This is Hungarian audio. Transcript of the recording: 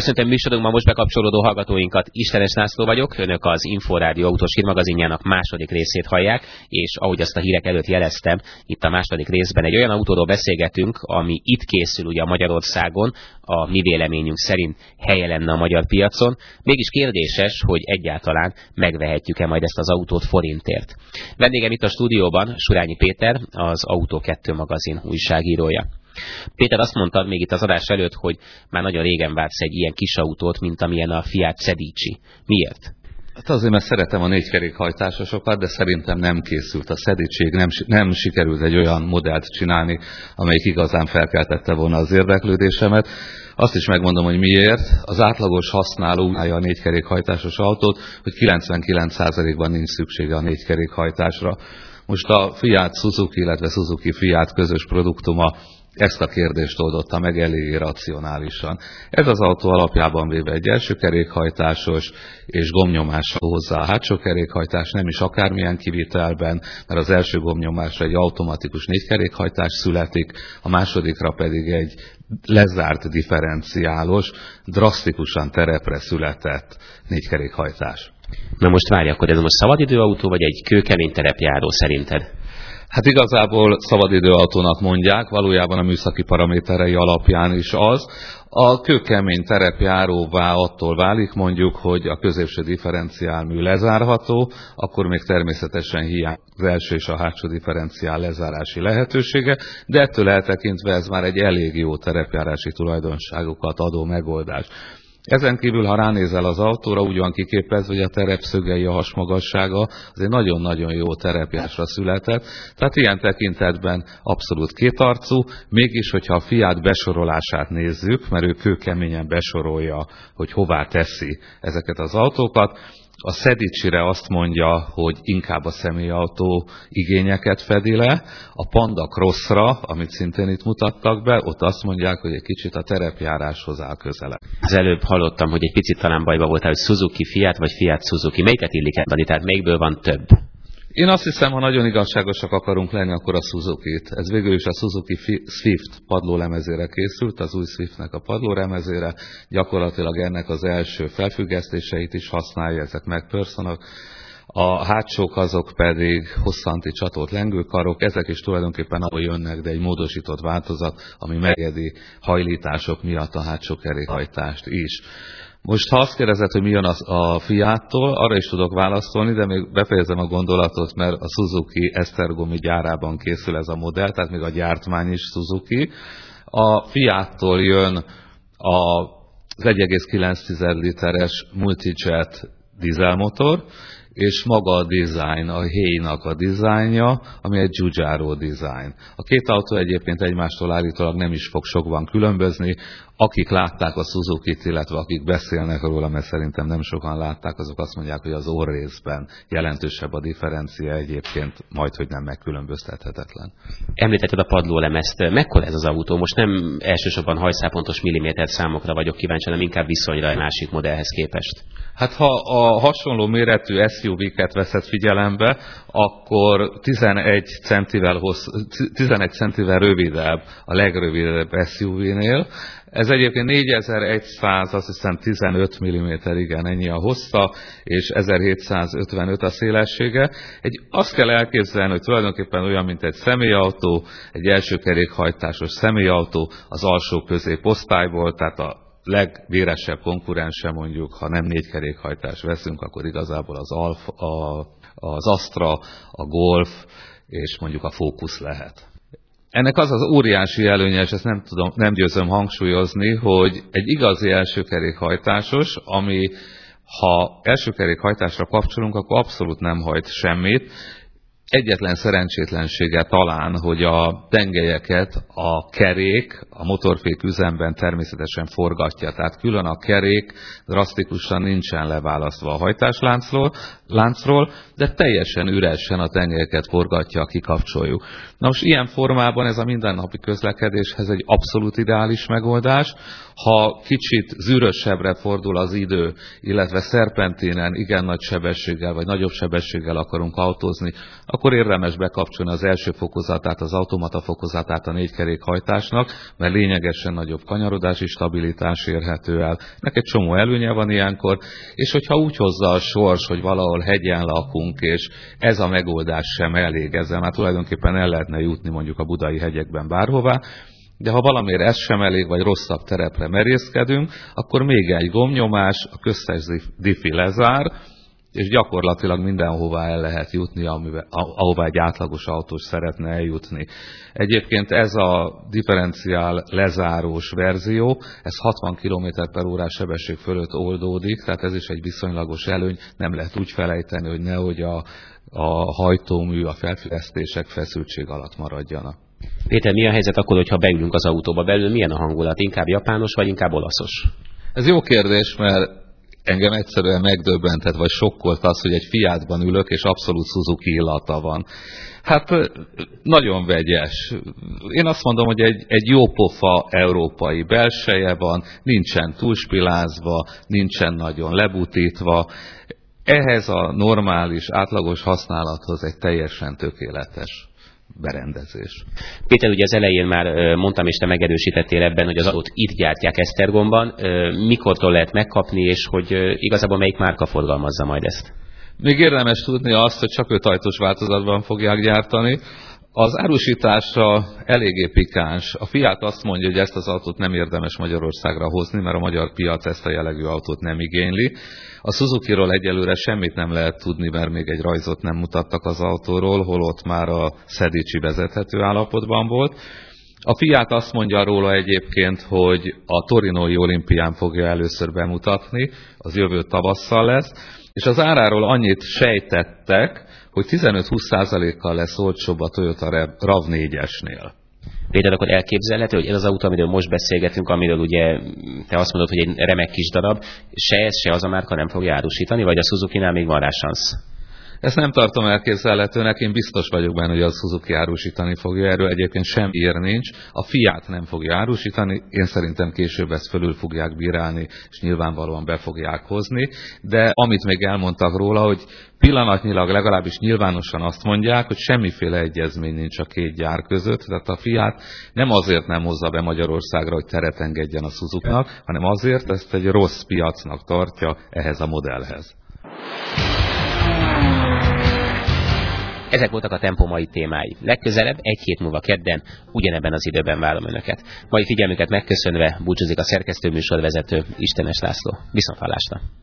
Köszöntöm műsorunkban most bekapcsolódó hallgatóinkat. Istenes Nászló vagyok, önök az Inforádió autós hírmagazinjának második részét hallják, és ahogy azt a hírek előtt jeleztem, itt a második részben egy olyan autóról beszélgetünk, ami itt készül ugye Magyarországon, a mi véleményünk szerint helye lenne a magyar piacon. Mégis kérdéses, hogy egyáltalán megvehetjük-e majd ezt az autót forintért. Vendégem itt a stúdióban Surányi Péter, az Autó 2 magazin újságírója. Péter azt mondta még itt az adás előtt, hogy már nagyon régen vársz egy ilyen kis autót, mint amilyen a Fiat Sedici. Miért? Hát azért, mert szeretem a négykerékhajtásosokat, de szerintem nem készült a szedítség, nem, nem sikerült egy olyan modellt csinálni, amelyik igazán felkeltette volna az érdeklődésemet. Azt is megmondom, hogy miért. Az átlagos használó a négykerékhajtásos autót, hogy 99%-ban nincs szüksége a négykerékhajtásra. Most a Fiat Suzuki, illetve Suzuki Fiat közös produktuma ezt a kérdést oldotta meg elég racionálisan. Ez az autó alapjában véve egy első kerékhajtásos és gomnyomásra hozzá a hátsó kerékhajtás, nem is akármilyen kivitelben, mert az első gomnyomásra egy automatikus négykerékhajtás születik, a másodikra pedig egy lezárt differenciálos, drasztikusan terepre született négykerékhajtás. Na most várj, akkor ez most szabadidőautó, vagy egy kőkemény terepjáró szerinted? Hát igazából szabadidőautónak mondják, valójában a műszaki paraméterei alapján is az. A kőkemény terepjáróvá attól válik mondjuk, hogy a középső differenciálmű lezárható, akkor még természetesen hiány az első és a hátsó differenciál lezárási lehetősége, de ettől eltekintve ez már egy elég jó terepjárási tulajdonságokat adó megoldás. Ezen kívül, ha ránézel az autóra, úgy van kiképezve, hogy a terepszögei, a hasmagassága azért nagyon-nagyon jó terepjásra született. Tehát ilyen tekintetben abszolút kétarcú, mégis, hogyha a fiát besorolását nézzük, mert ő kőkeményen besorolja, hogy hová teszi ezeket az autókat, a Szedicsire azt mondja, hogy inkább a személyautó igényeket fedi le, a Panda Crossra, amit szintén itt mutattak be, ott azt mondják, hogy egy kicsit a terepjáráshoz áll közelebb. Az előbb hallottam, hogy egy picit talán bajba voltál, hogy Suzuki Fiat vagy Fiat Suzuki. Melyiket illik ebben? Tehát melyikből van több? Én azt hiszem, ha nagyon igazságosak akarunk lenni, akkor a Suzuki-t. Ez végül is a Suzuki Swift padlólemezére készült, az új Swiftnek a padlólemezére. Gyakorlatilag ennek az első felfüggesztéseit is használja, ezek megpörszanak. A hátsók azok pedig hosszanti csatolt lengőkarok, ezek is tulajdonképpen ahol jönnek, de egy módosított változat, ami megedi hajlítások miatt a hátsó kerékhajtást is. Most ha azt kérdezed, hogy mi jön a, fiától, arra is tudok válaszolni, de még befejezem a gondolatot, mert a Suzuki Esztergomi gyárában készül ez a modell, tehát még a gyártmány is Suzuki. A Fiattól jön a, az 1,9 literes Multijet dízelmotor, és maga a design, a héjnak a dizájnja, ami egy Giugiaro design. A két autó egyébként egymástól állítólag nem is fog sokban különbözni. Akik látták a Suzuki-t, illetve akik beszélnek róla, mert szerintem nem sokan látták, azok azt mondják, hogy az orrészben jelentősebb a differencia egyébként, majd hogy nem megkülönböztethetetlen. Említetted a padlólemezt. Mekkora ez az autó? Most nem elsősorban hajszápontos milliméter számokra vagyok kíváncsi, hanem inkább viszonyra egy másik modellhez képest. Hát ha a hasonló méretű SUV-ket veszed figyelembe, akkor 11 centivel, hossz, 11 centivel rövidebb a legrövidebb SUV-nél. Ez egyébként 4100, azt hiszem 15 mm, igen, ennyi a hossza, és 1755 a szélessége. Egy, azt kell elképzelni, hogy tulajdonképpen olyan, mint egy személyautó, egy első kerékhajtásos személyautó, az alsó középosztályból, tehát a legvéresebb konkurense mondjuk, ha nem négykerékhajtás veszünk, akkor igazából az, Alfa, a, az Astra, a Golf és mondjuk a Focus lehet. Ennek az az óriási előnye, és ezt nem, tudom, nem győzöm hangsúlyozni, hogy egy igazi elsőkerékhajtásos, ami ha elsőkerékhajtásra kapcsolunk, akkor abszolút nem hajt semmit, Egyetlen szerencsétlensége talán, hogy a tengelyeket a kerék a motorfék üzemben természetesen forgatja, tehát külön a kerék drasztikusan nincsen leválasztva a hajtásláncról, láncról, de teljesen üresen a tengelyeket forgatja, kikapcsoljuk. Na most ilyen formában ez a mindennapi közlekedéshez egy abszolút ideális megoldás. Ha kicsit zűrösebbre fordul az idő, illetve szerpentinen igen nagy sebességgel vagy nagyobb sebességgel akarunk autózni, akkor érdemes bekapcsolni az első fokozatát, az automata fokozatát a négykerékhajtásnak, mert lényegesen nagyobb kanyarodási stabilitás érhető el. Nek egy csomó előnye van ilyenkor, és hogyha úgy hozza a sors, hogy valahol hegyen lakunk, és ez a megoldás sem elég, ezzel már tulajdonképpen el lehetne jutni mondjuk a budai hegyekben bárhová, de ha valamiért ez sem elég, vagy rosszabb terepre merészkedünk, akkor még egy gomnyomás, a köztes diffi lezár, és gyakorlatilag mindenhová el lehet jutni, amivel, ahová egy átlagos autós szeretne eljutni. Egyébként ez a differenciál lezárós verzió, ez 60 km per órás sebesség fölött oldódik, tehát ez is egy viszonylagos előny, nem lehet úgy felejteni, hogy nehogy a, a hajtómű, a felfüggesztések feszültség alatt maradjanak. Péter, mi a helyzet akkor, hogyha beülünk az autóba belül? Milyen a hangulat? Inkább japános, vagy inkább olaszos? Ez jó kérdés, mert engem egyszerűen megdöbbentett, vagy sokkolt az, hogy egy Fiatban ülök, és abszolút Suzuki illata van. Hát nagyon vegyes. Én azt mondom, hogy egy, egy jó pofa európai belseje van, nincsen túlspilázva, nincsen nagyon lebutítva. Ehhez a normális, átlagos használathoz egy teljesen tökéletes berendezés. Péter, ugye az elején már mondtam, és te megerősítettél ebben, hogy az adót itt gyártják Esztergomban. Mikortól lehet megkapni, és hogy igazából melyik márka forgalmazza majd ezt? Még érdemes tudni azt, hogy csak ötajtós változatban fogják gyártani. Az árusításra eléggé pikáns. A Fiat azt mondja, hogy ezt az autót nem érdemes Magyarországra hozni, mert a magyar piac ezt a jellegű autót nem igényli. A Suzuki-ról egyelőre semmit nem lehet tudni, mert még egy rajzot nem mutattak az autóról, holott már a Szedicsi vezethető állapotban volt. A Fiat azt mondja róla egyébként, hogy a Torinoi olimpián fogja először bemutatni, az jövő tavasszal lesz, és az áráról annyit sejtettek, hogy 15-20%-kal lesz olcsóbb a Toyota RAV4-esnél. Péter, akkor elképzelhető, hogy ez az autó, amiről most beszélgetünk, amiről ugye te azt mondod, hogy egy remek kis darab, se ez, se az a márka nem fogja árusítani, vagy a Suzuki-nál még van rá szansz? Ezt nem tartom elképzelhetőnek, én biztos vagyok benne, hogy a Suzuki árusítani fogja, erről egyébként sem ír nincs. A Fiat nem fogja árusítani, én szerintem később ezt fölül fogják bírálni, és nyilvánvalóan be fogják hozni, de amit még elmondtak róla, hogy pillanatnyilag legalábbis nyilvánosan azt mondják, hogy semmiféle egyezmény nincs a két gyár között, tehát a Fiat nem azért nem hozza be Magyarországra, hogy teret engedjen a Suzuknak, hanem azért ezt egy rossz piacnak tartja ehhez a modellhez. Ezek voltak a Tempo mai témái. Legközelebb, egy hét múlva kedden, ugyanebben az időben várom Önöket. Mai figyelmüket megköszönve búcsúzik a szerkesztőműsorvezető Istenes László. Viszontlátásra!